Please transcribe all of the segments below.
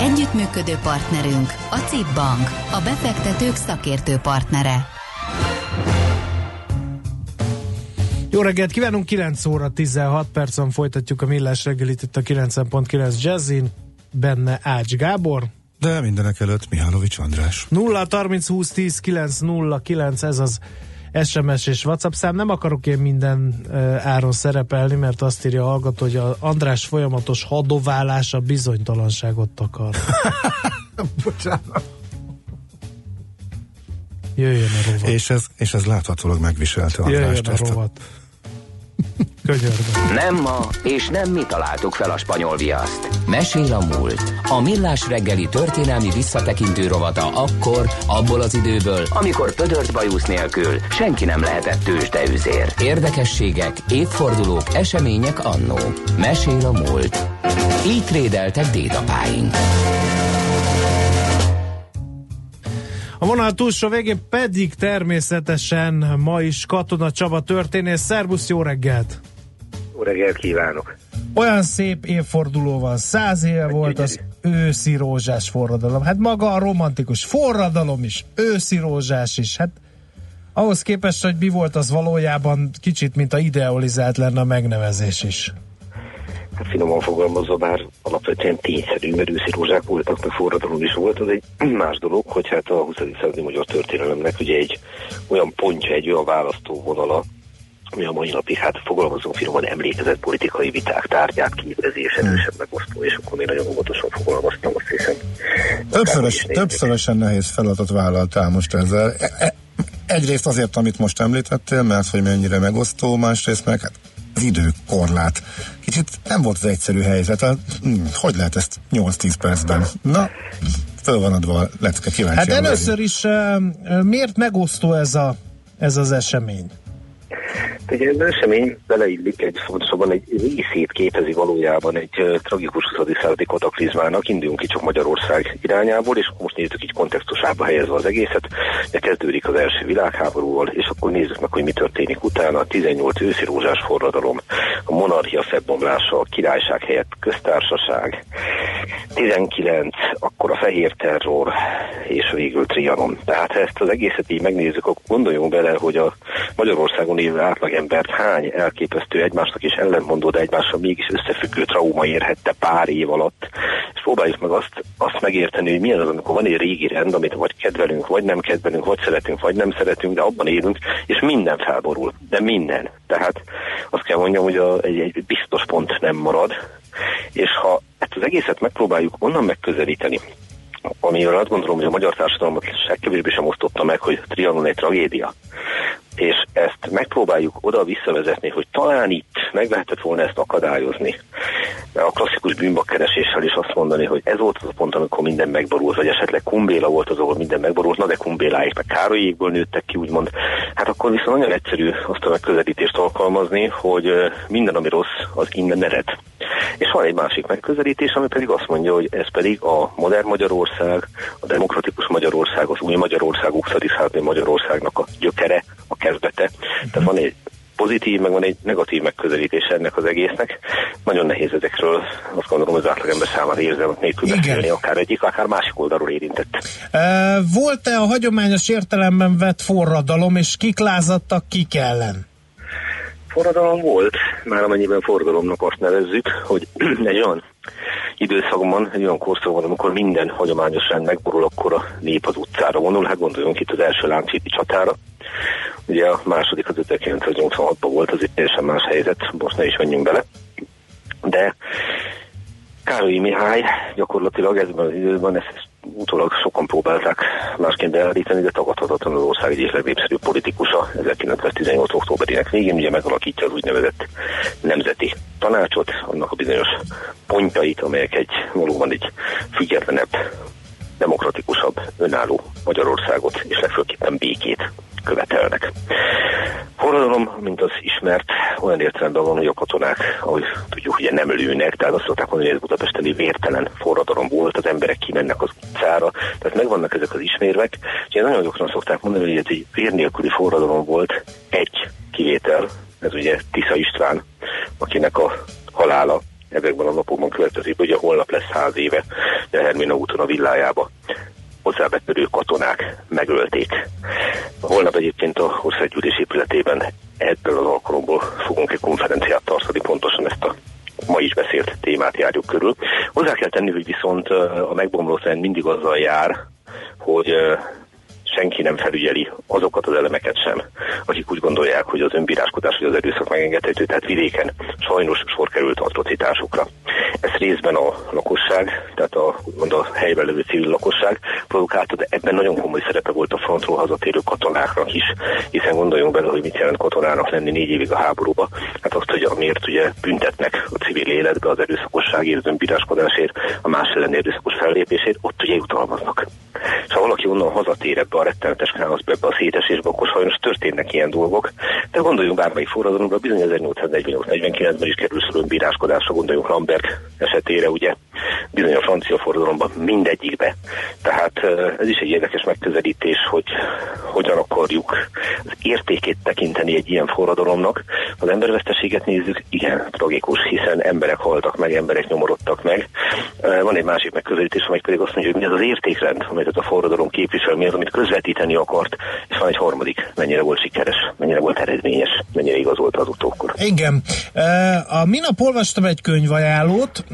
Együttműködő partnerünk a CIP Bank, a befektetők szakértő partnere. Jó reggelt kívánunk, 9 óra 16 percen folytatjuk a millás reggelit itt a 90.9 Jazzin, benne Ács Gábor. De mindenek előtt Mihálovics András. 0 30 20 10 9 0 9 ez az SMS és WhatsApp szám. Nem akarok én minden áron szerepelni, mert azt írja a hallgató, hogy a András folyamatos hadoválása bizonytalanságot akar. Bocsánat. Jöjjön a rovat. És ez, és ez láthatólag megviselte Jöjjön Andrást. a ezt a- rovat. Könyörgöm. Nem ma, és nem mi találtuk fel a spanyol viaszt. Mesél a múlt. A millás reggeli történelmi visszatekintő rovata akkor, abból az időből, amikor pödört bajusz nélkül senki nem lehetett tőzsdeüzér. Érdekességek, évfordulók, események annó. Mesél a múlt. Így trédeltek dédapáink. A vonal túlsó végén pedig természetesen ma is Katona Csaba történész. Szervusz, jó reggelt! Jó reggelt kívánok! Olyan szép évforduló van, száz éve volt az őszi rózsás forradalom. Hát maga a romantikus forradalom is, őszi rózsás is. Hát ahhoz képest, hogy mi volt az valójában kicsit, mint a idealizált lenne a megnevezés is. Hát finoman fogalmazva, bár alapvetően tényszerű, mert őszi rózsák voltak, meg forradalom is volt, az egy más dolog, hogy hát a 20. századi magyar történelemnek ugye egy olyan pontja, egy olyan választóvonala, ami a mai napig, hát fogalmazom finoman emlékezett politikai viták tárgyát képezi, és erősen megosztó, és akkor még nagyon óvatosan fogalmaztam, azt hiszem. Többszörös, többszörösen nehéz feladatot vállaltál most ezzel. E- e- Egyrészt azért, amit most említettél, mert hogy mennyire megosztó, másrészt meg hát az időkorlát. Kicsit nem volt az egyszerű helyzet. Hát, hm, hogy lehet ezt 8-10 percben? Na, föl van adva a lecke, kíváncsi. Hát először is uh, miért megosztó ez, a, ez az esemény? Ugye ez esemény beleillik egy fontosabban egy részét képezi valójában egy uh, tragikus 20. századi kataklizmának, induljunk ki csak Magyarország irányából, és most nézzük így kontextusába helyezve az egészet. Ugye kezdődik az első világháborúval, és akkor nézzük meg, hogy mi történik utána. A 18 őszi rózsás forradalom, a monarchia felbomlása, a királyság helyett köztársaság, 19, akkor a fehér terror, és végül Trianon. Tehát ha ezt az egészet így megnézzük, akkor gondoljunk bele, hogy a Magyarországon élő átlagembert hány elképesztő egymásnak is ellentmondó, de egymással mégis összefüggő trauma érhette pár év alatt. És próbáljuk meg azt, azt megérteni, hogy milyen az, amikor van egy régi rend, amit vagy kedvelünk, vagy nem kedvelünk, vagy szeretünk, vagy nem szeretünk, de abban élünk, és minden felborul. De minden. Tehát azt kell mondjam, hogy a, egy, egy biztos pont nem marad, és ha ezt az egészet megpróbáljuk onnan megközelíteni, amiről azt gondolom, hogy a magyar társadalmat legkevésbé sem osztotta meg, hogy Trianon egy tragédia. És ezt megpróbáljuk oda visszavezetni, hogy talán itt meg lehetett volna ezt akadályozni. A klasszikus bűnbakkereséssel is azt mondani, hogy ez volt az a pont, amikor minden megborult, vagy esetleg Kumbéla volt az, ahol minden megborult, na de Kumbéláik meg Károlyékből nőttek ki, úgymond. Hát akkor viszont nagyon egyszerű azt a megközelítést alkalmazni, hogy minden, ami rossz, az innen ered. És van egy másik megközelítés, ami pedig azt mondja, hogy ez pedig a modern Magyarország, a demokratikus Magyarország, az új Magyarország, 20. századi Magyarországnak a gyökere, a kezdete. Tehát van egy pozitív, meg van egy negatív megközelítés ennek az egésznek. Nagyon nehéz ezekről, azt gondolom, az átlagember számára érzelmek nélkül beszélni, akár egyik, akár másik oldalról érintett. Uh, volt-e a hagyományos értelemben vett forradalom, és kik lázadtak kik ellen? Forradalom volt, már amennyiben forradalomnak azt nevezzük, hogy egy olyan időszakban, egy olyan korszakban, amikor minden hagyományos rend megborul, akkor a nép az utcára vonul. Hát gondoljunk itt az első Lánchídi csatára. Ugye a második az 1986-ban volt, az egy teljesen más helyzet, most ne is menjünk bele. De Károlyi Mihály gyakorlatilag ezben az időben ezt utólag sokan próbálták másként beállítani, de tagadhatatlan az ország egyik legnépszerűbb politikusa 1918. októberének végén ugye megalakítja az úgynevezett nemzeti tanácsot, annak a bizonyos pontjait, amelyek egy valóban egy függetlenebb demokratikusabb, önálló Magyarországot, és legfőképpen békét követelnek. Forradalom, mint az ismert, olyan értelemben van, hogy a katonák, ahogy tudjuk, ugye nem lőnek, tehát azt szokták mondani, hogy ez Budapesten egy vértelen forradalom volt, az emberek kimennek az utcára, tehát megvannak ezek az ismérvek, és nagyon gyakran szokták mondani, hogy ez egy vér nélküli forradalom volt, egy kivétel, ez ugye Tisza István, akinek a halála ezekben a napokban következik, ugye holnap lesz száz éve, de Hermina úton a villájába hozzábetörő katonák megölték. Holnap egyébként a országgyűlés épületében ebből az alkalomból fogunk egy konferenciát tartani, pontosan ezt a ma is beszélt témát járjuk körül. Hozzá kell tenni, hogy viszont a megbomló rend mindig azzal jár, hogy senki nem felügyeli azokat az elemeket sem, akik úgy gondolják, hogy az önbíráskodás vagy az erőszak megengedhető, tehát vidéken sajnos sor került atrocitásokra. Ez részben a lakosság, tehát a, mond a helyben levő civil lakosság produkálta, de ebben nagyon komoly szerepe volt a frontról hazatérő katonáknak is, hiszen gondoljunk bele, hogy mit jelent katonának lenni négy évig a háborúba. Hát azt, hogy amiért ugye büntetnek a civil életbe az erőszakosságért, az önbíráskodásért, a más ellen erőszakos fellépésért, ott ugye jutalmaznak. És ha valaki onnan hazatér ebbe a rettenetes káoszba, ebbe a szétesésbe, akkor sajnos történnek ilyen dolgok. De gondoljunk bármelyik forradalomra, bizony 1848-49-ben is kerül szor önbíráskodásra, gondoljunk Lambert esetére, ugye bizony a francia forradalomban mindegyikbe. Tehát ez is egy érdekes megközelítés, hogy hogyan akarjuk az értékét tekinteni egy ilyen forradalomnak. Az emberveszteséget nézzük, igen, tragikus, hiszen emberek haltak meg, emberek nyomorodtak meg. Van egy másik megközelítés, amely pedig azt mondja, hogy mi az az értékrend, amelyet a forradalom képvisel, mi az, amit közvetíteni akart, és van egy harmadik, mennyire volt sikeres, mennyire volt eredményes, mennyire igazolta az utókor. Igen. A minap olvastam egy könyvajánlót,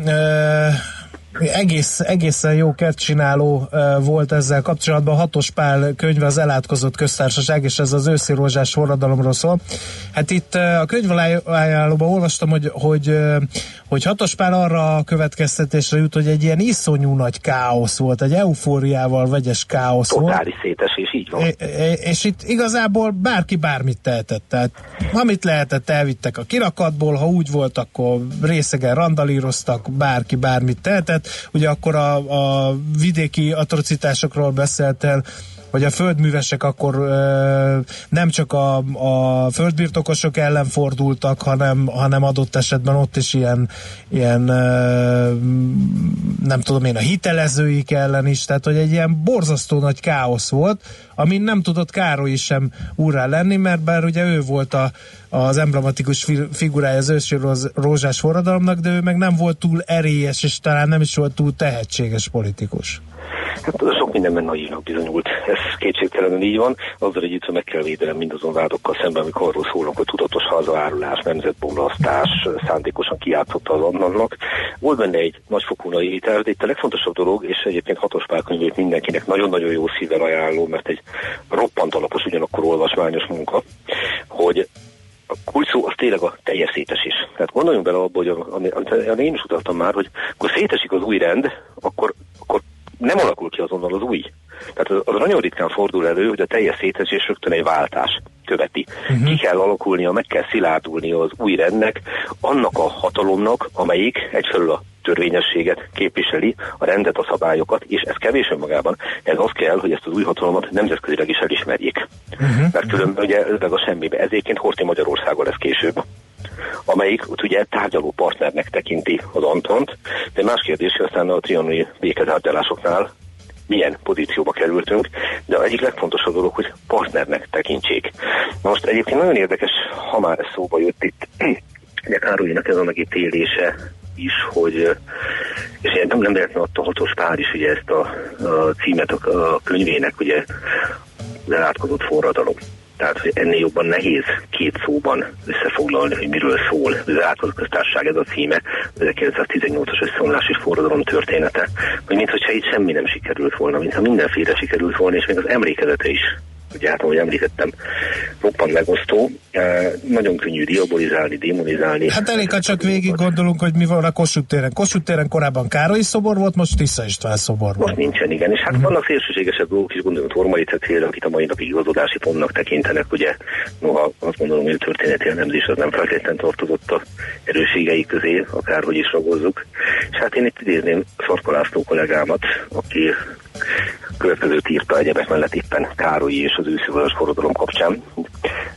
egész, egészen jó kertcsináló uh, volt ezzel kapcsolatban. Hatos Pál könyve az elátkozott köztársaság, és ez az őszi rózsás forradalomról szól. Hát itt a könyvajánlóban olvastam, hogy, hogy, hogy Hatos Pál arra a következtetésre jut, hogy egy ilyen iszonyú nagy káosz volt, egy eufóriával vegyes káosz Totális volt. Totális szétesés, így van. És, és itt igazából bárki bármit tehetett. Tehát amit lehetett, elvittek a kirakatból, ha úgy volt, akkor részegen randalíroztak, bárki bármit tehetett ugye akkor a, a vidéki atrocitásokról beszéltél, hogy a földművesek akkor ö, nem csak a, a földbirtokosok ellen fordultak, hanem, hanem adott esetben ott is ilyen, ilyen ö, nem tudom én, a hitelezőik ellen is, tehát hogy egy ilyen borzasztó nagy káosz volt, amin nem tudott Károly sem úrá lenni, mert bár ugye ő volt a, az emblematikus figurája az ősi rózsás forradalomnak, de ő meg nem volt túl erélyes, és talán nem is volt túl tehetséges politikus. Hát sok mindenben naívnak bizonyult, ez kétségtelenül így van, azzal együtt meg kell védelem mindazon vádokkal szemben, amikor arról szólnak, hogy tudatos hazaárulás, nemzetbomlasztás, szándékosan kiátszotta az annak. Volt benne egy nagyfokú naivitás, de itt a legfontosabb dolog, és egyébként hatos párkönyvét mindenkinek nagyon-nagyon jó szívvel ajánló, mert egy roppant alapos, ugyanakkor olvasmányos munka, hogy a kulcs szó az tényleg a teljes szétesés. Tehát gondoljunk bele abba, hogy amit én is utaltam már, hogy akkor szétesik az új rend, akkor nem alakul ki azonnal az új. Tehát az, az nagyon ritkán fordul elő, hogy a teljes szétesés rögtön egy váltás követi. Uh-huh. Ki kell alakulnia, meg kell szilárdulnia az új rendnek, annak a hatalomnak, amelyik egyfelől a törvényességet képviseli, a rendet, a szabályokat, és ez kevés önmagában. Ez az kell, hogy ezt az új hatalmat nemzetközileg is elismerjék. Uh-huh. Mert különben ugye ez a semmibe. Ezéként Horti Magyarországon lesz később amelyik ugye tárgyaló partnernek tekinti az Antont, de más kérdés, hogy aztán a trianoni békezárgyalásoknál milyen pozícióba kerültünk, de egyik legfontosabb dolog, hogy partnernek tekintsék. Na most egyébként nagyon érdekes, ha már szóba jött itt, ugye Károlynak ez a megítélése is, hogy és nem, nem lehetne a hatos pár is ugye ezt a, a címet a, a könyvének, ugye az elátkozott forradalom. Tehát, hogy ennél jobban nehéz két szóban összefoglalni, hogy miről szól. Az átkozott köztársaság ez a címe, 1918-as összeomlási forradalom története, hogy mintha itt semmi nem sikerült volna, mintha mindenféle sikerült volna, és még az emlékezete is ugye hát, ahogy említettem, roppant megosztó, e, nagyon könnyű diabolizálni, démonizálni. Hát elég, ha csak végig gondolunk, hogy mi van a Kossuth téren. Kossuth téren korábban Károly szobor volt, most Tisza István szobor van. Most nincsen, igen, és hát uh-huh. vannak szélsőségesebb dolgok is, gondolom, Tormai cél, akit a mai napig igazodási pontnak tekintenek, ugye, noha azt gondolom, hogy a történeti elemzés az nem feltétlenül tartozott a erőségei közé, akárhogy is ragozzuk. És hát én itt idézném Szarka László kollégámat, aki következőt írta egyebek mellett éppen Károlyi és az őszivalas forradalom kapcsán.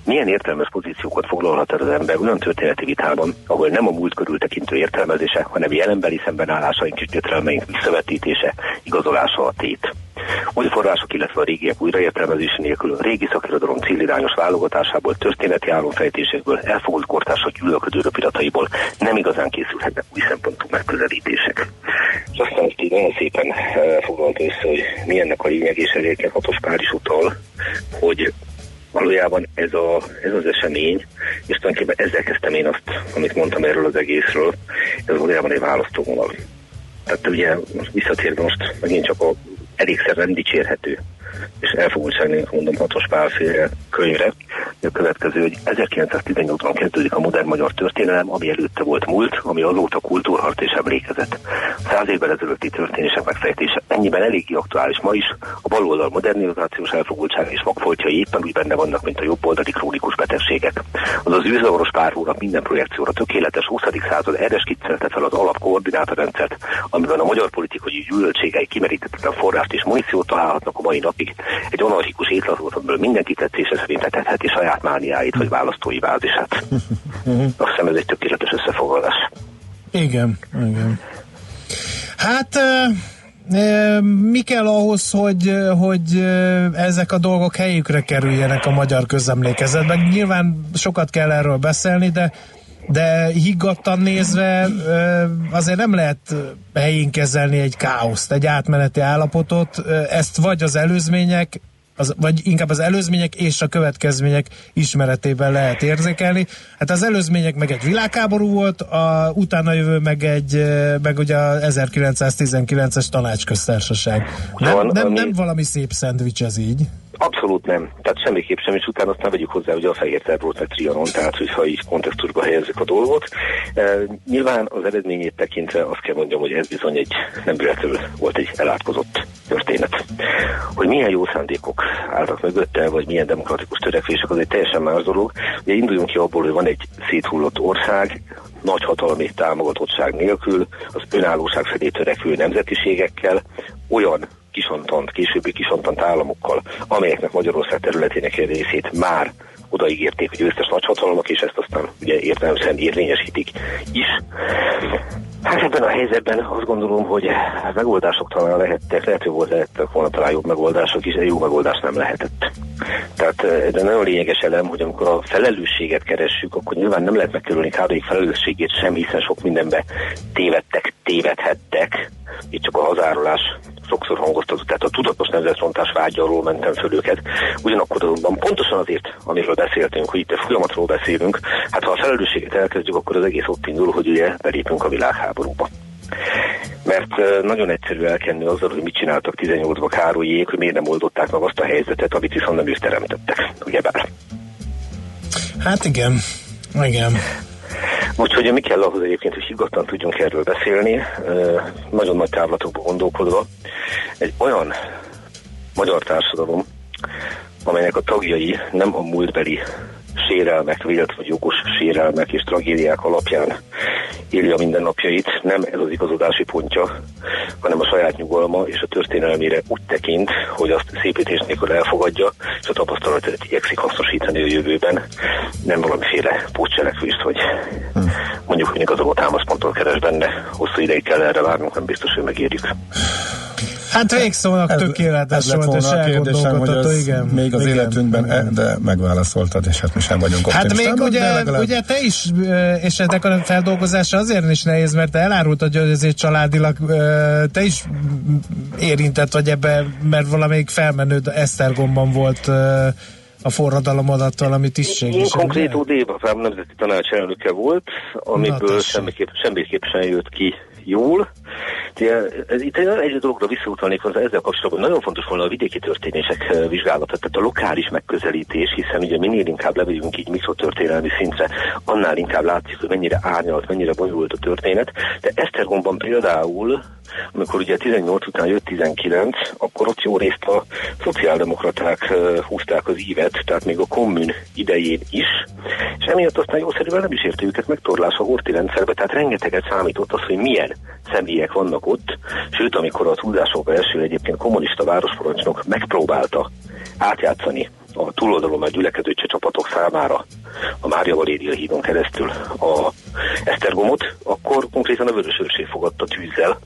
Milyen értelmes pozíciókat foglalhat el az ember olyan történeti vitában, ahol nem a múlt körül tekintő értelmezése, hanem jelenbeli szembenállásaink és gyötrelmeink visszavetítése, igazolása a tét. Új források, illetve a régiek újraértelmezése nélkül a régi szakirodalom célirányos válogatásából, történeti álomfejtésekből, elfogult kortársak gyűlölködő röpidataiból nem igazán készülhetnek új szempontú megközelítések. És aztán ezt így nagyon szépen eh, foglalta össze, hogy mi ennek a lényeg, és ezért hatos pár is utal, hogy valójában ez, a, ez az esemény, és tulajdonképpen ezzel kezdtem én azt, amit mondtam erről az egészről, ez valójában egy választóvonal. Tehát ugye visszatérve most megint csak a elégszer nem dicsérhető és elfogultságnak mondom hatos pálféle könyvre, a következő, hogy 1918-ban kezdődik a modern magyar történelem, ami előtte volt múlt, ami azóta kultúrharc és emlékezet. Száz évvel ezelőtti történések megfejtése ennyiben eléggé aktuális ma is, a baloldal modernizációs elfogultság és magfoltjai éppen úgy benne vannak, mint a jobboldali krónikus betegségek. Az űrzavaros pár hónap minden projekcióra tökéletes 20. század erre skiccelte fel az alapkoordinátorrendszert, amiben a magyar politikai gyűlöltségei kimerítetlen forrást és muníciót találhatnak a mai napig, egy anarchikus étlazót, amiből mindenki tetszése szerint etetheti saját mániáit, vagy választói bázisát. Azt hiszem ez egy tökéletes összefoglalás. Igen, igen. Hát mi kell ahhoz, hogy, hogy ezek a dolgok helyükre kerüljenek a magyar közemlékezetben? Nyilván sokat kell erről beszélni, de de higgadtan nézve azért nem lehet helyén kezelni egy káoszt, egy átmeneti állapotot, ezt vagy az előzmények, az, vagy inkább az előzmények és a következmények ismeretében lehet érzékelni. Hát az előzmények meg egy világháború volt, a utána jövő meg egy, meg ugye a 1919-es tanácsköztársaság. Nem, nem, nem valami szép szendvics ez így? Abszolút nem. Tehát semmiképp sem, és utána aztán vegyük hozzá ugye a fehér tervót, meg trianon, tehát hogyha így kontextusba helyezzük a dolgot. E, nyilván az eredményét tekintve azt kell mondjam, hogy ez bizony egy nem véletlenül volt egy elátkozott történet. Hogy milyen jó szándékok álltak mögötte, vagy milyen demokratikus törekvések, az egy teljesen más dolog. Ugye induljunk ki abból, hogy van egy széthullott ország, nagy hatalmi támogatottság nélkül, az önállóság felé törekvő nemzetiségekkel, olyan kisontant, későbbi kisontant államokkal, amelyeknek Magyarország területének egy részét már odaígérték a győztes nagyhatalmak, és ezt aztán ugye értelemszerűen érvényesítik is. Hát ebben a helyzetben azt gondolom, hogy megoldások talán lehettek, lehet, hogy volt lehettek volna talán jobb megoldások is, de jó megoldás nem lehetett. Tehát ez nagyon lényeges elem, hogy amikor a felelősséget keressük, akkor nyilván nem lehet megkerülni Károlyék felelősségét sem, hiszen sok mindenbe tévedtek, tévedhettek, itt csak a hazárolás sokszor hangoztatott, tehát a tudatos nemzetrontás vágyalról mentem föl őket. Ugyanakkor azonban pontosan azért, amiről beszéltünk, hogy itt a folyamatról beszélünk, hát ha a felelősséget elkezdjük, akkor az egész ott indul, hogy ugye belépünk a világháborúba. Mert nagyon egyszerű elkenni azzal, hogy mit csináltak 18-ban Károlyék, hogy miért nem oldották meg azt a helyzetet, amit viszont nem ők teremtettek, ugyebár. Hát igen, igen. Úgyhogy mi kell ahhoz egyébként, hogy higgadtan tudjunk erről beszélni, nagyon nagy távlatokba gondolkodva, egy olyan magyar társadalom, amelynek a tagjai nem a múltbeli sérelmek, vélt vagy jogos sérelmek és tragédiák alapján éli a mindennapjait, nem ez az igazodási pontja, hanem a saját nyugalma és a történelmére úgy tekint, hogy azt szépítés nélkül elfogadja, és a tapasztalatot igyekszik hasznosítani a jövőben, nem valamiféle pótcselekvést, vagy hm. mondjuk, hogy igazoló támaszpontot keres benne. Hosszú ideig kell erre várnunk, nem biztos, hogy megérjük. Hát végszónak ez, tökéletes ez volt, és elgondolkodható, igen. Még az igen, életünkben, igen. de megválaszoltad, és hát mi sem vagyunk Hát még ugye, legalább... ugye te is, és ennek a feldolgozása azért is nehéz, mert te elárultad, hogy azért családilag te is érintett vagy ebbe, mert valamelyik felmenő Esztergomban volt a forradalom alatt valami tisztséges. Én konkrét OD-ben nemzeti tanács elnöke volt, amiből semmiképp, semmiképp sem jött ki jól. Itt egy dologra visszautalnék hozzá ezzel kapcsolatban. Nagyon fontos volna a vidéki történések eh, vizsgálata, tehát a lokális megközelítés, hiszen ugye minél inkább levegyünk így mikrotörténelmi szintre, annál inkább látszik, hogy mennyire árnyalt, mennyire bonyolult a történet. De Esztergomban például amikor ugye 18 után jött 19, akkor ott jó részt a szociáldemokraták húzták az ívet, tehát még a kommun idején is, és emiatt aztán jószerűen nem is érte őket megtorlás a horti rendszerbe, tehát rengeteget számított az, hogy milyen személyek vannak ott, sőt, amikor a tudások első egyébként kommunista városparancsnok megpróbálta átjátszani a túloldalon a gyülekező csapatok számára a Mária Valéria hídon keresztül a Esztergomot, akkor konkrétan a Vörösőrség fogadta tűzzel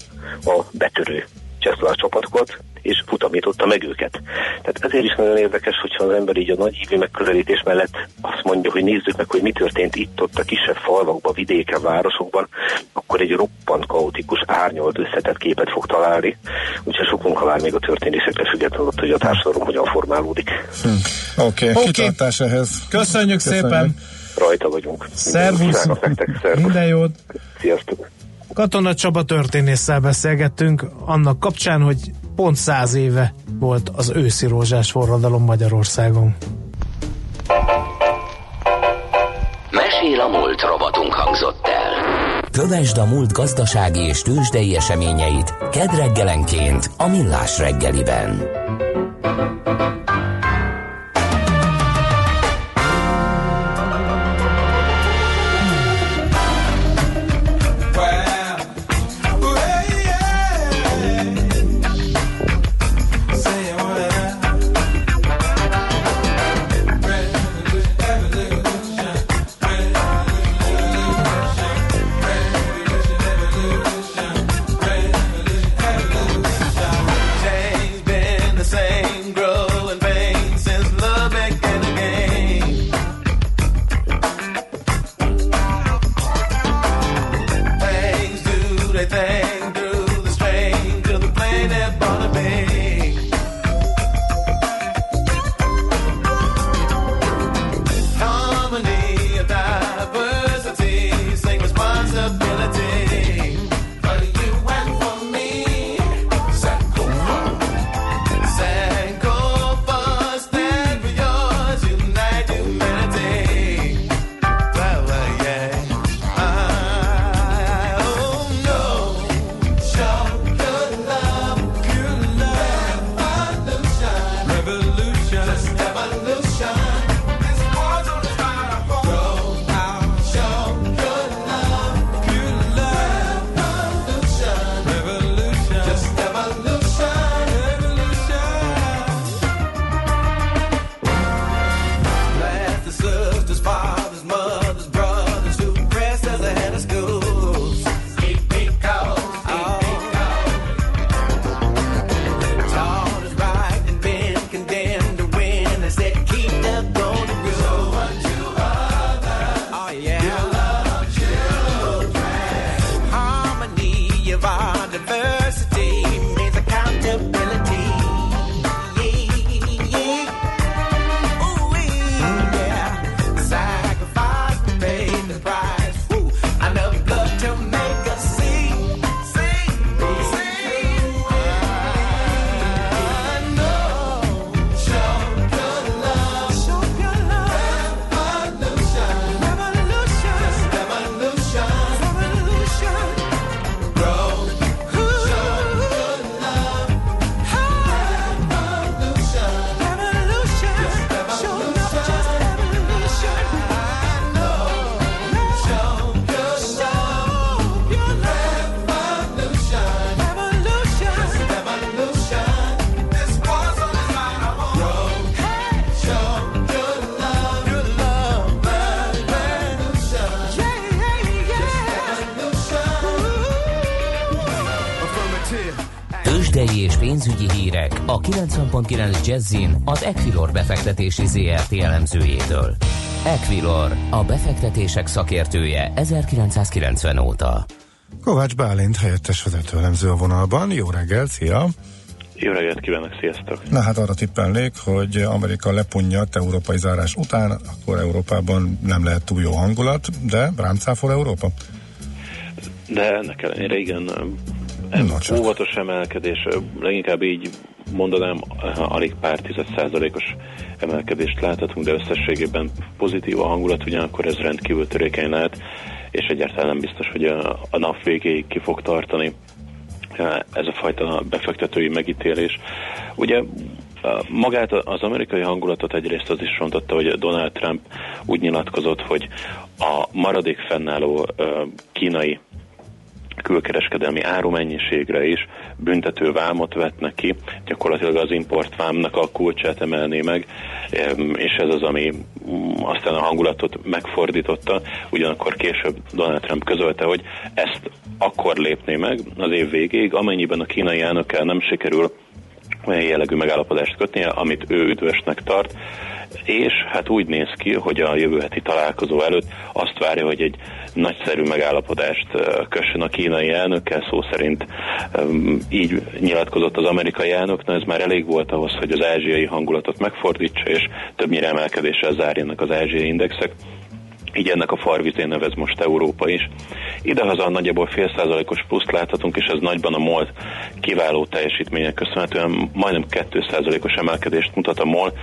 a betörő csehszlovák csapatokat, és futamította meg őket. Tehát ezért is nagyon érdekes, hogyha az ember így a nagy ívű megközelítés mellett azt mondja, hogy nézzük meg, hogy mi történt itt-ott a kisebb falvakban, vidéken, városokban, akkor egy roppant kaotikus, árnyolt, összetett képet fog találni. Úgyhogy sok munka vár még a történésekre függetlenül, hogy a társadalom hogyan formálódik. Hm. Oké, okay. okay. ehhez. Köszönjük, Köszönjük szépen! Rajta vagyunk. Szervusz! Minden jót! Sziasztok! Katona Csaba történésszel beszélgettünk annak kapcsán, hogy pont száz éve volt az őszi rózsás forradalom Magyarországon. Mesél a múlt robotunk hangzott el. Kövesd a múlt gazdasági és tőzsdei eseményeit kedreggelenként a Millás reggeliben. 90.9 Jazzin az Equilor befektetési ZRT elemzőjétől. Equilor, a befektetések szakértője 1990 óta. Kovács Bálint helyettes elemző a vonalban. Jó reggel, szia! Jó reggelt kívánok, sziasztok! Na hát arra tippelnék, hogy Amerika lepunyat európai zárás után, akkor Európában nem lehet túl jó hangulat, de rám cáfol Európa? De ennek ellenére igen, óvatos emelkedés, leginkább így mondanám, alig pár tized százalékos emelkedést láthatunk, de összességében pozitív a hangulat, ugyanakkor ez rendkívül törékeny lehet, és egyáltalán nem biztos, hogy a, a nap végéig ki fog tartani ez a fajta befektetői megítélés. Ugye magát az amerikai hangulatot egyrészt az is rontotta, hogy Donald Trump úgy nyilatkozott, hogy a maradék fennálló kínai külkereskedelmi árumennyiségre is büntető vámot vetnek ki, gyakorlatilag az importvámnak a kulcsát emelné meg, és ez az, ami mm, aztán a hangulatot megfordította, ugyanakkor később Donald Trump közölte, hogy ezt akkor lépné meg az év végéig, amennyiben a kínai elnökkel nem sikerül olyan jellegű megállapodást kötnie, amit ő üdvösnek tart, és hát úgy néz ki, hogy a jövő heti találkozó előtt azt várja, hogy egy nagyszerű megállapodást kössön a kínai elnökkel, szó szerint így nyilatkozott az amerikai elnök, na ez már elég volt ahhoz, hogy az ázsiai hangulatot megfordítsa, és többnyire emelkedéssel zárjanak az ázsiai indexek így ennek a farvizén nevez most Európa is. Idehaza nagyjából fél százalékos pluszt láthatunk, és ez nagyban a MOL kiváló teljesítmények köszönhetően majdnem 2 százalékos emelkedést mutat a MOL,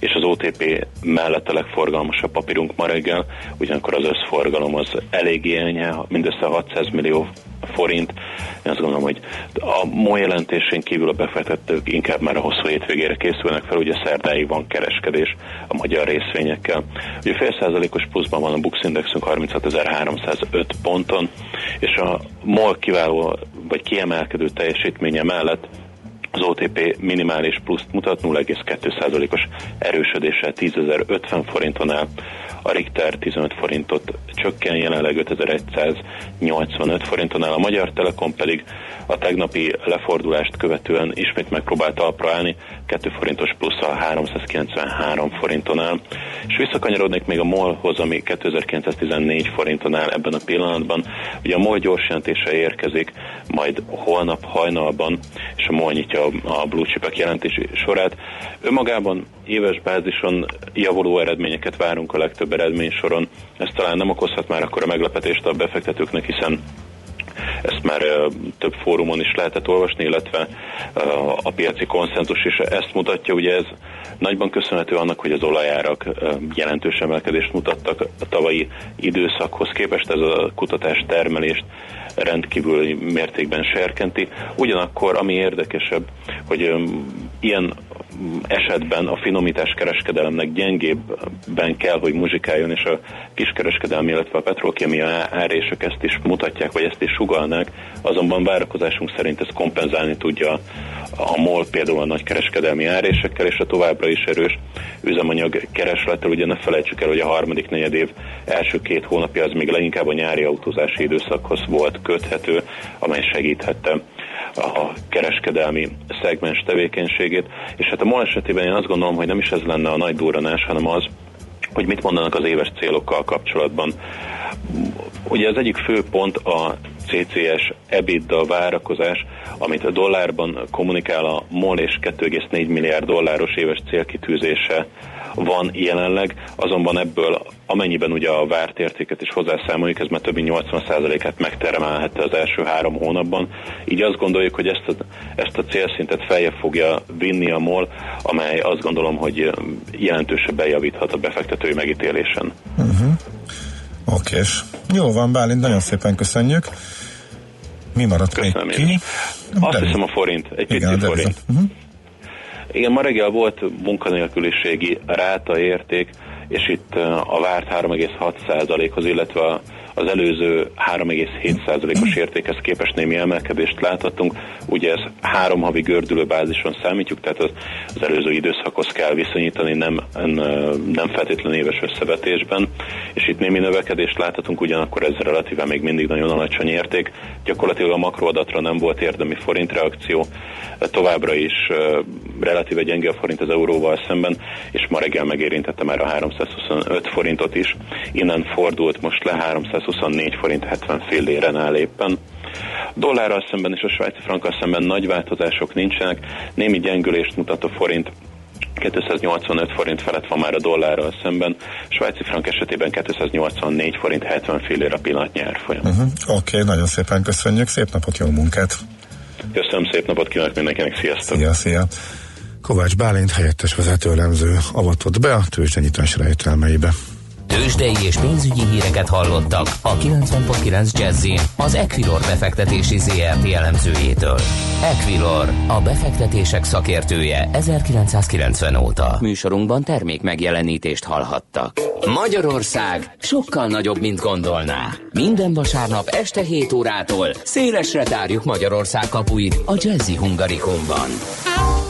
és az OTP mellett a legforgalmasabb papírunk ma reggel, ugyanakkor az összforgalom az elég enyhe, mindössze 600 millió forint. Én azt gondolom, hogy a MOL jelentésén kívül a befektetők inkább már a hosszú hétvégére készülnek fel, ugye szerdáig van kereskedés a magyar részvényekkel. Ugye fél százalékos pluszban van a Bux Indexünk 36.305 ponton, és a MOL kiváló vagy kiemelkedő teljesítménye mellett az OTP minimális pluszt mutat 0,2%-os erősödéssel 10.050 forinton áll, a Richter 15 forintot csökken, jelenleg 5185 forinton áll, a Magyar Telekom pedig a tegnapi lefordulást követően ismét megpróbált talpra állni, 2 forintos plusz a 393 forinton áll, és visszakanyarodnék még a MOL-hoz, ami 2914 forinton áll ebben a pillanatban. Ugye a MOL gyors jelentése érkezik, majd holnap hajnalban, és a MOL nyitja a blue chipek jelentési sorát. Önmagában éves bázison javuló eredményeket várunk a legtöbb eredmény soron. Ez talán nem okozhat már akkor a meglepetést a befektetőknek, hiszen ezt már több fórumon is lehetett olvasni, illetve a piaci konszenzus is ezt mutatja. Ugye ez nagyban köszönhető annak, hogy az olajárak jelentős emelkedést mutattak a tavalyi időszakhoz képest. Ez a kutatás termelést rendkívül mértékben serkenti. Ugyanakkor, ami érdekesebb, hogy ilyen esetben a finomítás kereskedelemnek gyengébben kell, hogy muzsikáljon, és a kiskereskedelmi, illetve a petrolkémia árések ezt is mutatják, vagy ezt is sugalnák, azonban várakozásunk szerint ez kompenzálni tudja a MOL például a nagy kereskedelmi árésekkel, és a továbbra is erős üzemanyag kereslettel. Ugye ne felejtsük el, hogy a harmadik negyed év első két hónapja az még leginkább a nyári autózási időszakhoz volt köthető, amely segíthette a kereskedelmi szegmens tevékenységét. És hát a MOL esetében én azt gondolom, hogy nem is ez lenne a nagy durranás, hanem az, hogy mit mondanak az éves célokkal kapcsolatban. Ugye az egyik fő pont a CCS EBITDA várakozás, amit a dollárban kommunikál a MOL és 2,4 milliárd dolláros éves célkitűzése van jelenleg, azonban ebből amennyiben ugye a várt értéket is hozzászámoljuk, ez már több mint 80%-át megtermelhette az első három hónapban. Így azt gondoljuk, hogy ezt a, ezt a célszintet feljebb fogja vinni a MOL, amely azt gondolom, hogy jelentősebben javíthat a befektetői megítélésen. Uh-huh. Oké, jó van, Bálint, nagyon szépen köszönjük. Mi maradt Köszönöm még ki? Azt hiszem a forint, egy Igen, pici forint. Uh-huh. Igen, ma reggel volt munkanélküliségi ráta érték, és itt a várt 3,6%-hoz, illetve az előző 3,7%-os értékhez képest némi emelkedést láthatunk. Ugye ez három havi gördülő bázison számítjuk, tehát az, az előző időszakhoz kell viszonyítani, nem, nem feltétlenül éves összevetésben, és itt némi növekedést láthatunk, ugyanakkor ez relatíve még mindig nagyon alacsony érték. Gyakorlatilag a makroadatra nem volt érdemi forintreakció, továbbra is relatíve gyenge a forint az euróval szemben, és ma reggel megérintette már a 325 forintot is. Innen fordult most le 324 forint 70 filléren áll éppen. Dollárral szemben és a svájci frankkal szemben nagy változások nincsenek, némi gyengülést mutat a forint, 285 forint felett van már a dollárral szemben, svájci frank esetében 284 forint 70 fillér a pillanatnyi árfolyam. Uh-huh. Oké, okay, nagyon szépen köszönjük, szép napot, jó munkát! Köszönöm, szép napot kívánok mindenkinek, sziasztok! Szia, szia! Kovács Bálint helyettes vezetőlemző avatott be a tőzsdenyítás rejtelmeibe. Tőzsdei és pénzügyi híreket hallottak a 90.9 jazz az Equilor befektetési ZRT elemzőjétől. Equilor, a befektetések szakértője 1990 óta. Műsorunkban termék megjelenítést hallhattak. Magyarország sokkal nagyobb, mint gondolná. Minden vasárnap este 7 órától szélesre tárjuk Magyarország kapuit a Jazzy Hungarikumban.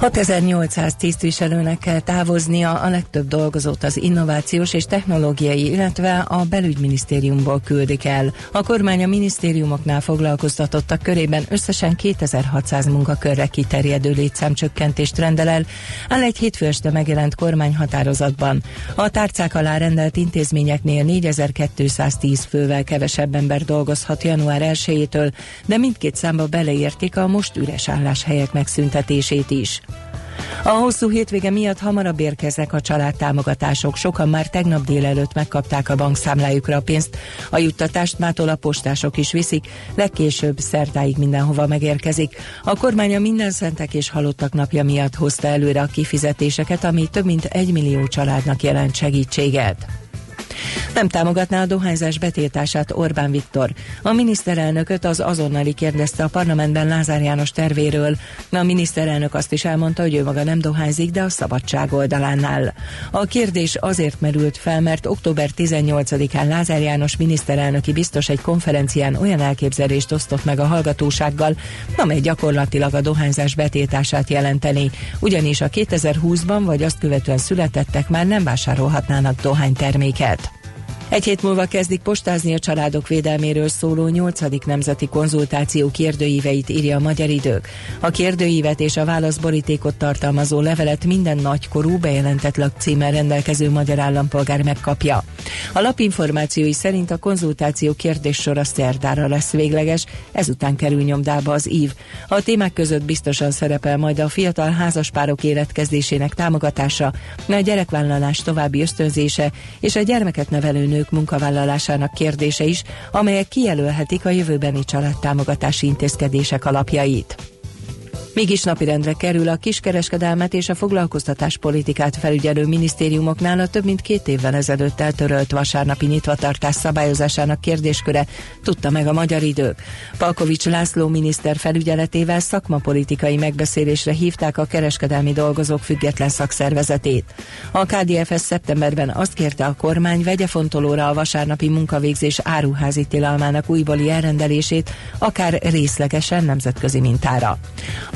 6800 tisztviselőnek kell távoznia, a legtöbb dolgozót az innovációs és technológiai, illetve a belügyminisztériumból küldik el. A kormány a minisztériumoknál foglalkoztatottak körében összesen 2600 munkakörre kiterjedő létszámcsökkentést rendel el, áll egy hétfő este megjelent kormányhatározatban. A tárcák alá rendelt intézményeknél 4210 fővel kevesebb ember dolgozhat január 1-től, de mindkét számba beleértik a most üres álláshelyek megszüntetését is. A hosszú hétvége miatt hamarabb érkeznek a családtámogatások. Sokan már tegnap délelőtt megkapták a bankszámlájukra a pénzt. A juttatást mától a postások is viszik, legkésőbb szertáig mindenhova megérkezik. A kormány a minden szentek és halottak napja miatt hozta előre a kifizetéseket, ami több mint egy millió családnak jelent segítséget. Nem támogatná a dohányzás betiltását Orbán Viktor. A miniszterelnököt az azonnali kérdezte a parlamentben Lázár János tervéről. A miniszterelnök azt is elmondta, hogy ő maga nem dohányzik, de a szabadság oldalán áll. A kérdés azért merült fel, mert október 18-án Lázár János miniszterelnöki biztos egy konferencián olyan elképzelést osztott meg a hallgatósággal, amely gyakorlatilag a dohányzás betiltását jelenteni. Ugyanis a 2020-ban vagy azt követően születettek már nem vásárolhatnának dohányterméket. Egy hét múlva kezdik postázni a családok védelméről szóló 8. nemzeti konzultáció kérdőíveit, írja a Magyar Idők. A kérdőívet és a válaszborítékot tartalmazó levelet minden nagykorú bejelentett lakcímmel rendelkező magyar állampolgár megkapja. A lapinformációi szerint a konzultáció kérdéssora szerdára lesz végleges, ezután kerül nyomdába az ív. A témák között biztosan szerepel majd a fiatal házaspárok életkezdésének támogatása, a gyerekvállalás további ösztönzése és a gyermeket nevelő nők nők munkavállalásának kérdése is, amelyek kijelölhetik a jövőbeni családtámogatási intézkedések alapjait. Mégis napirendre kerül a kiskereskedelmet és a foglalkoztatás politikát felügyelő minisztériumoknál a több mint két évvel ezelőtt eltörölt vasárnapi nyitvatartás szabályozásának kérdésköre, tudta meg a magyar idő. Palkovics László miniszter felügyeletével szakmapolitikai megbeszélésre hívták a kereskedelmi dolgozók független szakszervezetét. A KDFS szeptemberben azt kérte a kormány vegye fontolóra a vasárnapi munkavégzés áruházi tilalmának újbóli elrendelését, akár részlegesen nemzetközi mintára.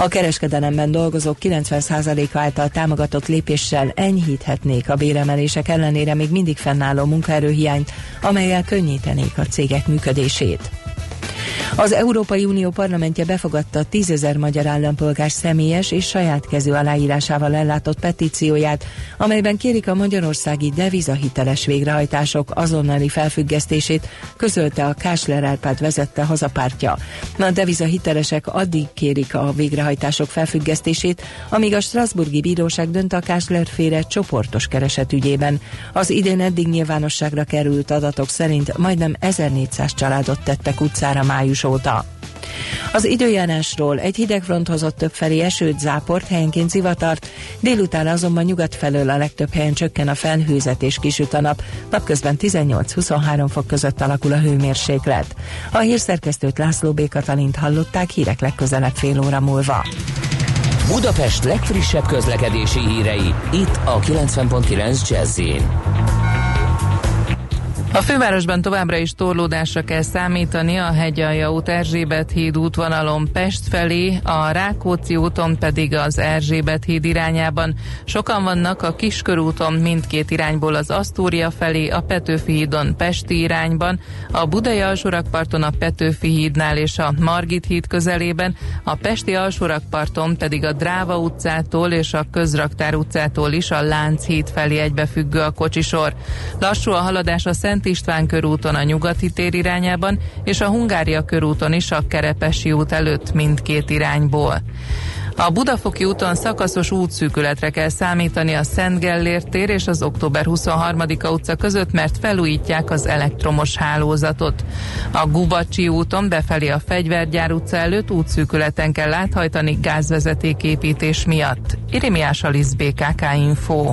Kereskedelemben dolgozók 90%-a által támogatott lépéssel enyhíthetnék a béremelések ellenére még mindig fennálló munkaerőhiányt, amelyel könnyítenék a cégek működését. Az Európai Unió parlamentje befogadta tízezer magyar állampolgár személyes és saját kezű aláírásával ellátott petícióját, amelyben kérik a magyarországi devizahiteles végrehajtások azonnali felfüggesztését, közölte a Kásler Árpád vezette hazapártja. A devizahitelesek addig kérik a végrehajtások felfüggesztését, amíg a Strasburgi Bíróság dönt a Kásler féle csoportos kereset ügyében. Az idén eddig nyilvánosságra került adatok szerint majdnem 1400 családot tettek utcára május óta. Az időjárásról egy hidegfront hozott többfelé esőt, záport, helyenként zivatart, délután azonban nyugat felől a legtöbb helyen csökken a felhőzet és kisüt a nap, napközben 18-23 fok között alakul a hőmérséklet. A hírszerkesztőt László B. Katalint hallották hírek legközelebb fél óra múlva. Budapest legfrissebb közlekedési hírei, itt a 90.9 jazz a fővárosban továbbra is torlódásra kell számítani a Hegyalja út Erzsébet híd útvonalon Pest felé, a Rákóczi úton pedig az Erzsébet híd irányában. Sokan vannak a Kiskörúton mindkét irányból az Asztória felé, a Petőfi hídon Pesti irányban, a Budai alsórakparton a Petőfi hídnál és a Margit híd közelében, a Pesti alsórakparton pedig a Dráva utcától és a Közraktár utcától is a Lánc híd felé egybefüggő a kocsisor. Lassú a haladás a Szent Szent István körúton a Nyugati tér irányában, és a Hungária körúton is a Kerepesi út előtt mindkét irányból. A Budafoki úton szakaszos útszűkületre kell számítani a Szent Gellért tér és az október 23-a utca között, mert felújítják az elektromos hálózatot. A Gubacsi úton befelé a Fegyvergyár utca előtt útszűkületen kell áthajtani gázvezetéképítés miatt. Irimiás Alisz BKK Info.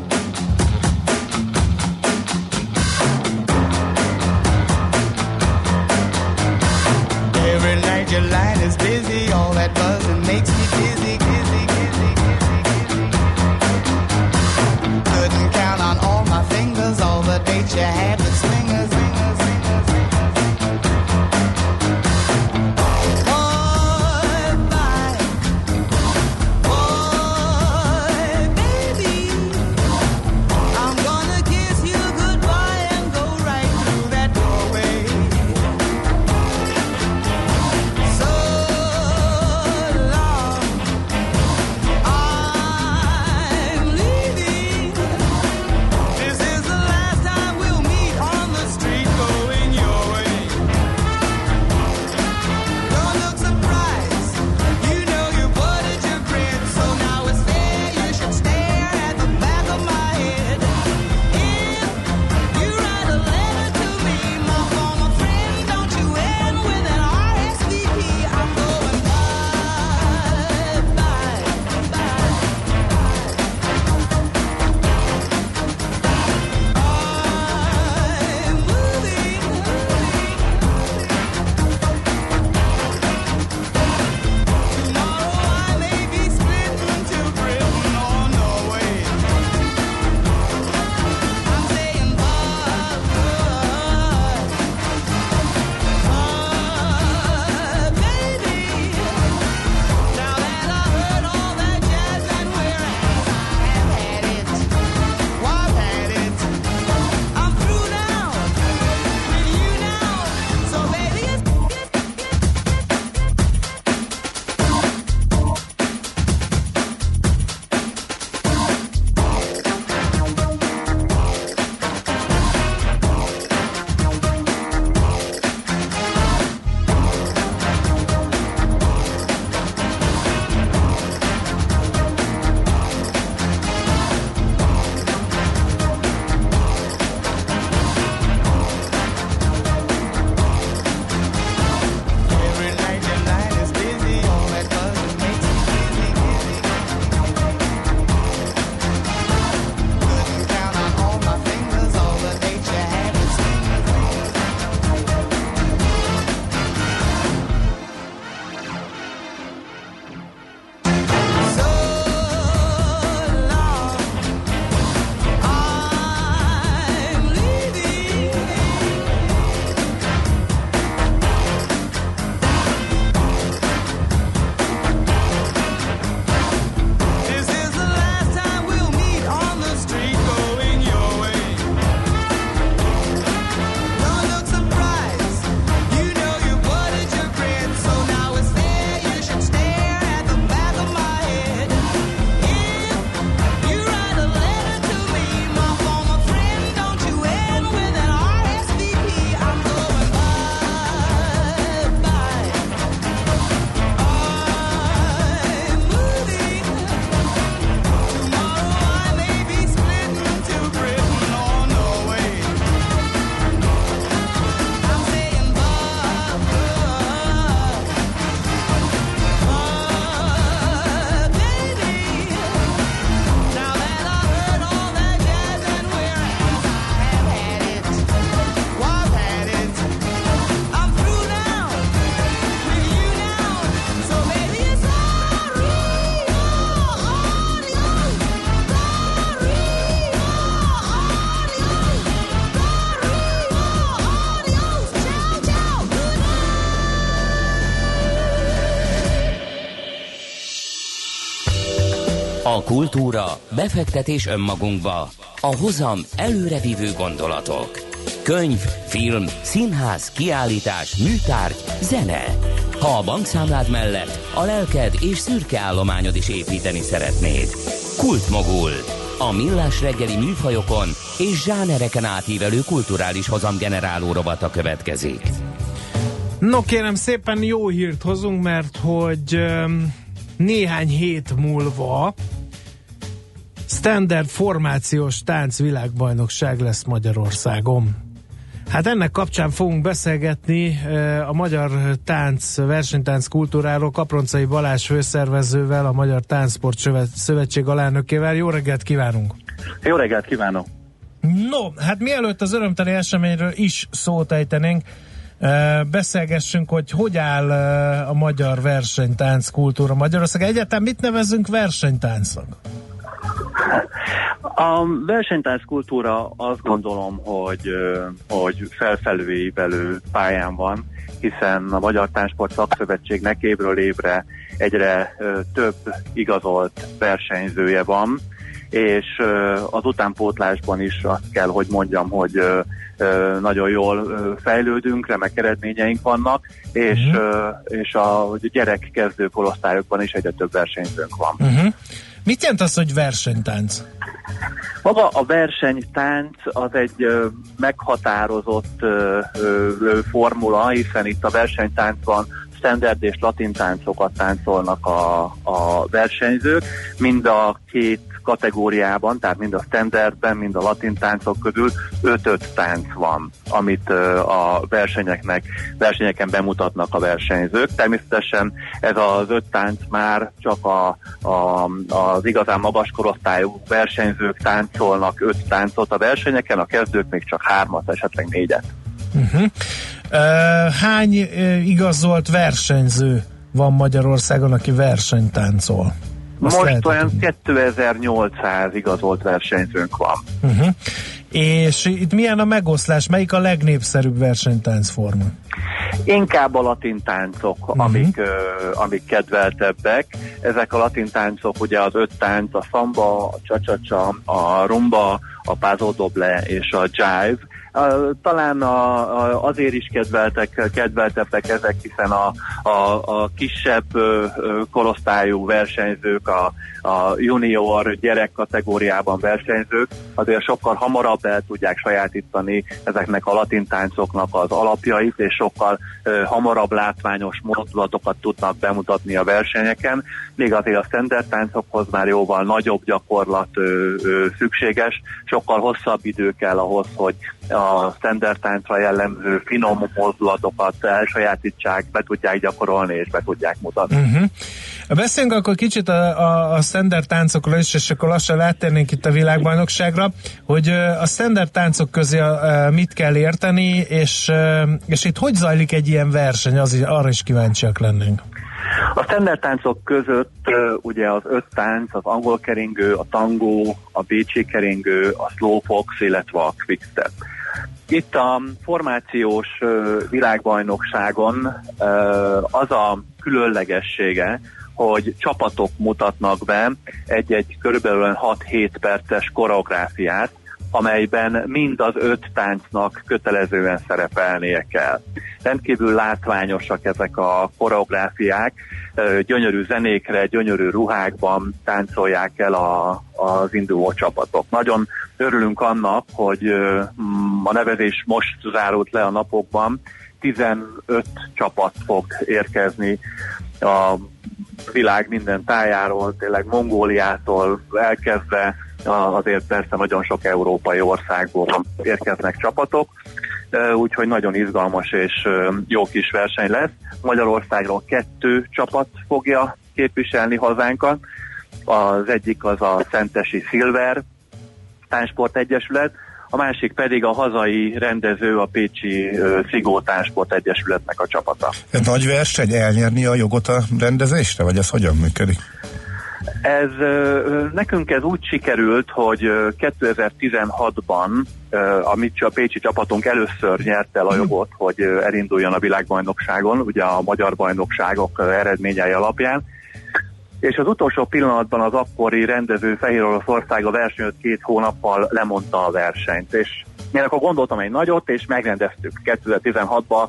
Kultúra, befektetés önmagunkba, a hozam előrevívő gondolatok. Könyv, film, színház, kiállítás, műtárgy, zene. Ha a bankszámlád mellett a lelked és szürke állományod is építeni szeretnéd. Kultmogul. A millás reggeli műfajokon és zsánereken átívelő kulturális hozamgeneráló rovata következik. No kérem szépen jó hírt hozunk, mert hogy um, néhány hét múlva standard formációs tánc világbajnokság lesz Magyarországon. Hát ennek kapcsán fogunk beszélgetni a Magyar Tánc versenytánc kultúráról Kaproncai Balázs főszervezővel, a Magyar Táncsport Szövetség alelnökével. Jó reggelt kívánunk! Jó reggelt kívánok! No, hát mielőtt az örömteli eseményről is szót ejtenénk, beszélgessünk, hogy hogy áll a magyar versenytánc kultúra Magyarország. Egyáltalán mit nevezünk versenytáncnak? A versenytánc kultúra azt gondolom, hogy, hogy felfelőívelő pályán van, hiszen a Magyar Tánsport Szakszövetségnek évről évre egyre több igazolt versenyzője van, és az utánpótlásban is azt kell, hogy mondjam, hogy nagyon jól fejlődünk, remek eredményeink vannak, és, uh-huh. és a gyerek kezdő korosztályokban is egyre több versenyzőnk van. Uh-huh. Mit jelent az, hogy versenytánc? Maga a versenytánc az egy meghatározott formula, hiszen itt a versenytáncban standard és latin táncokat táncolnak a, a versenyzők. Mind a két kategóriában, tehát mind a standardben, mind a latin táncok közül 5-5 tánc van, amit a versenyeknek, versenyeken bemutatnak a versenyzők. Természetesen ez az öt tánc már csak a, a, az igazán magas korosztályú versenyzők táncolnak öt táncot a versenyeken, a kezdők még csak hármat, esetleg négyet. Uh-huh. Uh, hány igazolt versenyző van Magyarországon, aki versenytáncol? Azt Most olyan 2800 igazolt versenyzőnk van. Uh-huh. És itt milyen a megoszlás? Melyik a legnépszerűbb versenytáncforma? Inkább a latin táncok, uh-huh. amik, uh, amik kedveltebbek. Ezek a latin táncok, ugye az öt tánc, a samba, a csacsacsa, a rumba, a pazodoble és a jive, talán a, a, azért is kedveltek, kedveltebbek ezek, hiszen a, a, a kisebb korosztályú versenyzők, a, a junior gyerek kategóriában versenyzők azért sokkal hamarabb el tudják sajátítani ezeknek a latin táncoknak az alapjait, és sokkal ö, hamarabb látványos mozdulatokat tudnak bemutatni a versenyeken, még azért a standard táncokhoz már jóval nagyobb gyakorlat ö, ö, szükséges, sokkal hosszabb idő kell ahhoz, hogy a standard táncra jellemző finom mozdulatokat elsajátítsák, be tudják gyakorolni és be tudják mutatni. Uh-huh. Beszéljünk akkor kicsit a, a, a standard táncokról is, és akkor lassan rátérnénk itt a világbajnokságra, hogy a standard táncok közé mit kell érteni, és, és itt hogy zajlik egy ilyen verseny, az, arra is kíváncsiak lennénk. A standard táncok között ugye az öt tánc, az angol keringő, a tangó, a bécsi keringő, a slowfox, illetve a quickstep. Itt a formációs világbajnokságon az a különlegessége, hogy csapatok mutatnak be egy-egy körülbelül 6-7 perces koreográfiát, amelyben mind az öt táncnak kötelezően szerepelnie kell. Rendkívül látványosak ezek a koreográfiák, gyönyörű zenékre, gyönyörű ruhákban táncolják el a, az induló csapatok. Nagyon örülünk annak, hogy a nevezés most zárult le a napokban, 15 csapat fog érkezni a világ minden tájáról, tényleg Mongóliától elkezdve azért persze nagyon sok európai országból érkeznek csapatok, úgyhogy nagyon izgalmas és jó kis verseny lesz. Magyarországról kettő csapat fogja képviselni hazánkat. Az egyik az a Szentesi Silver Tánsport Egyesület, a másik pedig a hazai rendező, a Pécsi Szigó Tánsport Egyesületnek a csapata. Ez nagy verseny elnyerni a jogot a rendezésre, vagy ez hogyan működik? Ez nekünk ez úgy sikerült, hogy 2016-ban a, a Pécsi csapatunk először nyerte el a jogot, hogy elinduljon a világbajnokságon, ugye a magyar bajnokságok eredményei alapján, és az utolsó pillanatban az akkori rendező Fehér Oroszország a versenyt két hónappal lemondta a versenyt, és Én akkor gondoltam egy nagyot, és megrendeztük. 2016-ban,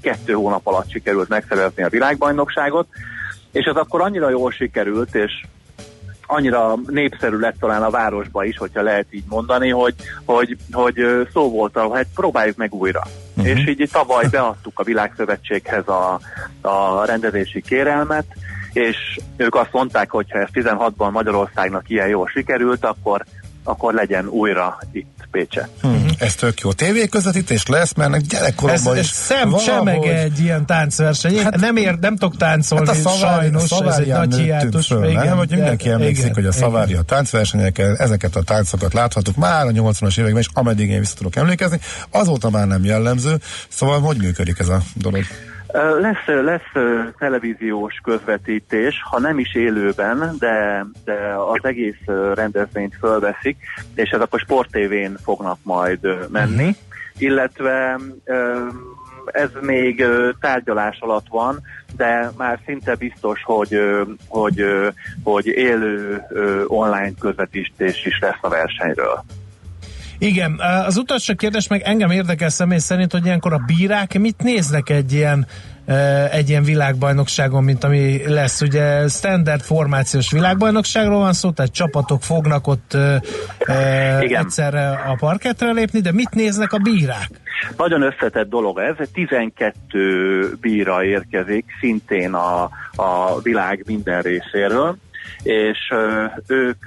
kettő hónap alatt sikerült megszerezni a világbajnokságot, és ez akkor annyira jól sikerült, és annyira népszerű lett talán a városba is, hogyha lehet így mondani, hogy, hogy, hogy szó volt hogy hát próbáljuk meg újra. Uh-huh. És így tavaly beadtuk a Világszövetséghez a, a rendezési kérelmet, és ők azt mondták, hogy ha ez 16-ban Magyarországnak ilyen jól sikerült, akkor akkor legyen újra itt Pécse. Hmm, ez tök jó. TV közvetítés lesz, mert gyerekkoromban ez, is. Szem valahogy... egy ilyen táncverseny. Hát, nem, ér, nem tudok táncolni, hát a szavár, sajnos, a ez egy nagy hiátus. Föl, igen, nem? Hogy mindenki emlékszik, igen, hogy a szavári a táncversenyeken, ezeket a táncokat láthatjuk már a 80-as években, és ameddig én vissza tudok emlékezni, azóta már nem jellemző. Szóval hogy működik ez a dolog? Lesz, lesz televíziós közvetítés, ha nem is élőben, de, de az egész rendezvényt fölveszik, és ez akkor sportévén fognak majd menni, uh-huh. illetve ez még tárgyalás alatt van, de már szinte biztos, hogy, hogy, hogy élő online közvetítés is lesz a versenyről. Igen, az utolsó kérdés meg engem érdekel személy szerint, hogy ilyenkor a bírák mit néznek egy ilyen egy ilyen világbajnokságon, mint ami lesz. Ugye standard formációs világbajnokságról van szó, tehát csapatok fognak ott Igen. egyszerre a parketre lépni, de mit néznek a bírák? Nagyon összetett dolog ez, 12 bíra érkezik szintén a, a világ minden részéről, és ők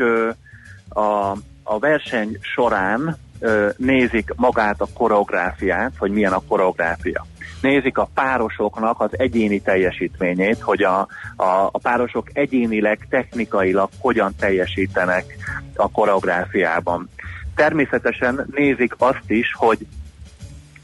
a, a verseny során nézik magát a koreográfiát, hogy milyen a koreográfia. Nézik a párosoknak az egyéni teljesítményét, hogy a, a, a párosok egyénileg, technikailag hogyan teljesítenek a koreográfiában. Természetesen nézik azt is, hogy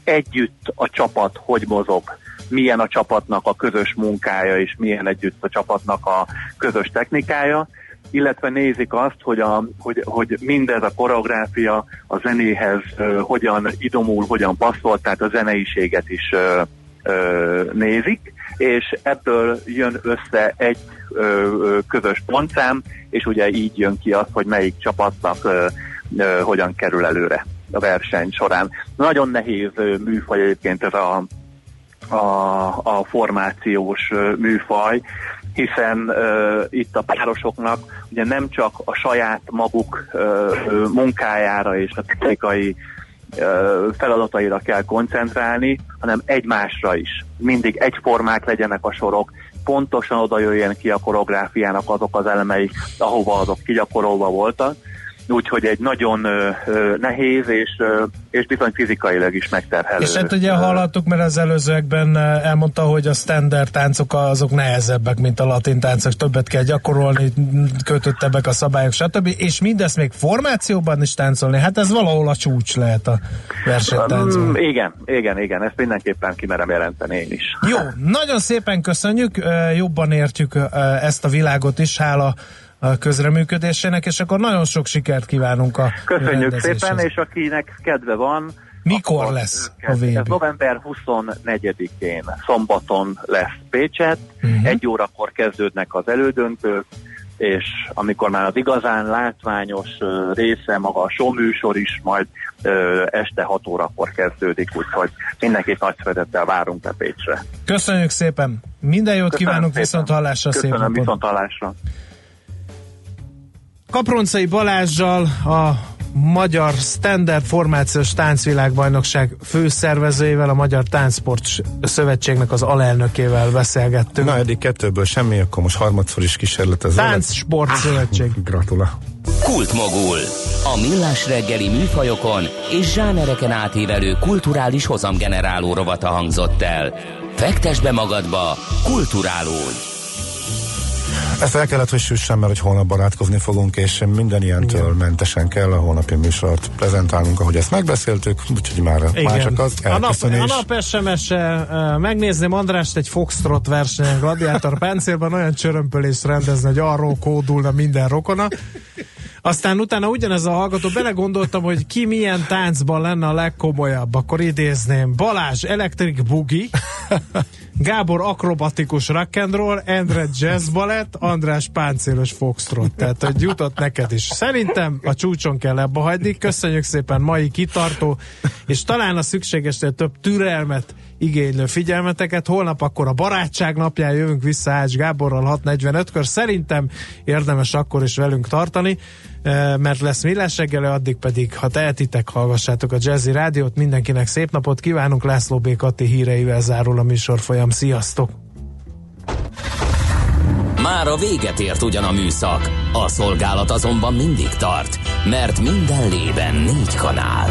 együtt a csapat hogy mozog, milyen a csapatnak a közös munkája, és milyen együtt a csapatnak a közös technikája, illetve nézik azt, hogy, a, hogy, hogy mindez a koreográfia a zenéhez uh, hogyan idomul, hogyan passzol, tehát a zeneiséget is uh, uh, nézik, és ebből jön össze egy uh, közös pontszám, és ugye így jön ki az, hogy melyik csapatnak uh, uh, hogyan kerül előre a verseny során. Nagyon nehéz műfaj egyébként ez a, a, a formációs műfaj, hiszen uh, itt a párosoknak ugye nem csak a saját maguk uh, munkájára és a technikai feladataira kell koncentrálni, hanem egymásra is. Mindig egyformák legyenek a sorok, pontosan oda jöjjen ki a koreográfiának azok az elemei, ahova azok kigyakorolva voltak, úgyhogy egy nagyon ö, ö, nehéz és, ö, és bizony fizikailag is megterhelő. És hát ugye hallottuk, mert az előzőekben elmondta, hogy a standard táncok azok nehezebbek, mint a latin táncok, többet kell gyakorolni, kötöttebbek a szabályok, stb. És mindezt még formációban is táncolni, hát ez valahol a csúcs lehet a versenytáncon. Um, igen, igen, igen, ezt mindenképpen kimerem jelenteni én is. Jó, nagyon szépen köszönjük, jobban értjük ezt a világot is, hála közreműködésének, és akkor nagyon sok sikert kívánunk a Köszönjük szépen, és akinek kedve van, mikor lesz a VB? Ez november 24-én, szombaton lesz Pécset, uh-huh. egy órakor kezdődnek az elődöntők, és amikor már az igazán látványos része, maga a show műsor is majd ö, este 6 órakor kezdődik, úgyhogy mindenkit nagy szeretettel várunk a Pécsre. Köszönjük szépen! Minden jót Köszönöm kívánunk, szépen. viszont hallásra! Köszönöm, szép viszont hallásra! Kaproncai Balázsjal a Magyar Standard Formációs Táncvilágbajnokság főszervezőjével, a Magyar Táncsport Szövetségnek az alelnökével beszélgettünk. Na, eddig kettőből semmi, akkor most harmadszor is kísérletező. Táncsport ah, Szövetség. Gratula. Kultmogul. A millás reggeli műfajokon és zsánereken átívelő kulturális hozamgeneráló rovata hangzott el. Fektes be magadba, kulturálódj! Ezt el kellett, hogy süssem, mert hogy holnap barátkozni fogunk, és minden ilyentől Igen. mentesen kell a holnapi műsort prezentálnunk, ahogy ezt megbeszéltük, úgyhogy már, már csak az a nap, a nap SMS-e megnézném Andrást egy Foxtrot versenyen Gladiátor páncélban olyan csörömpölést rendezni, hogy arról kódulna minden rokona. Aztán utána ugyanez a hallgató, belegondoltam, hogy ki milyen táncban lenne a legkomolyabb, akkor idézném Balázs Electric Boogie, Gábor akrobatikus rock'n'roll, Endre jazz balett, András páncélos foxtrot. Tehát, hogy jutott neked is. Szerintem a csúcson kell ebbe hagyni. Köszönjük szépen mai kitartó, és talán a szükségesnél több türelmet igénylő figyelmeteket. Holnap akkor a barátság napján jövünk vissza Ács Gáborral 6.45-kör. Szerintem érdemes akkor is velünk tartani, eh, mert lesz millás reggele, addig pedig, ha tehetitek, hallgassátok a Jazzy Rádiót. Mindenkinek szép napot kívánunk. László B. Kati híreivel zárul a műsorfolyam. Sziasztok! Már a véget ért ugyan a műszak, a szolgálat azonban mindig tart, mert minden lében négy kanál.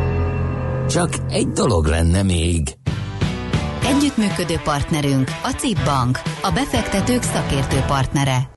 Csak egy dolog lenne még. Együttműködő partnerünk a CIP Bank, a befektetők szakértő partnere.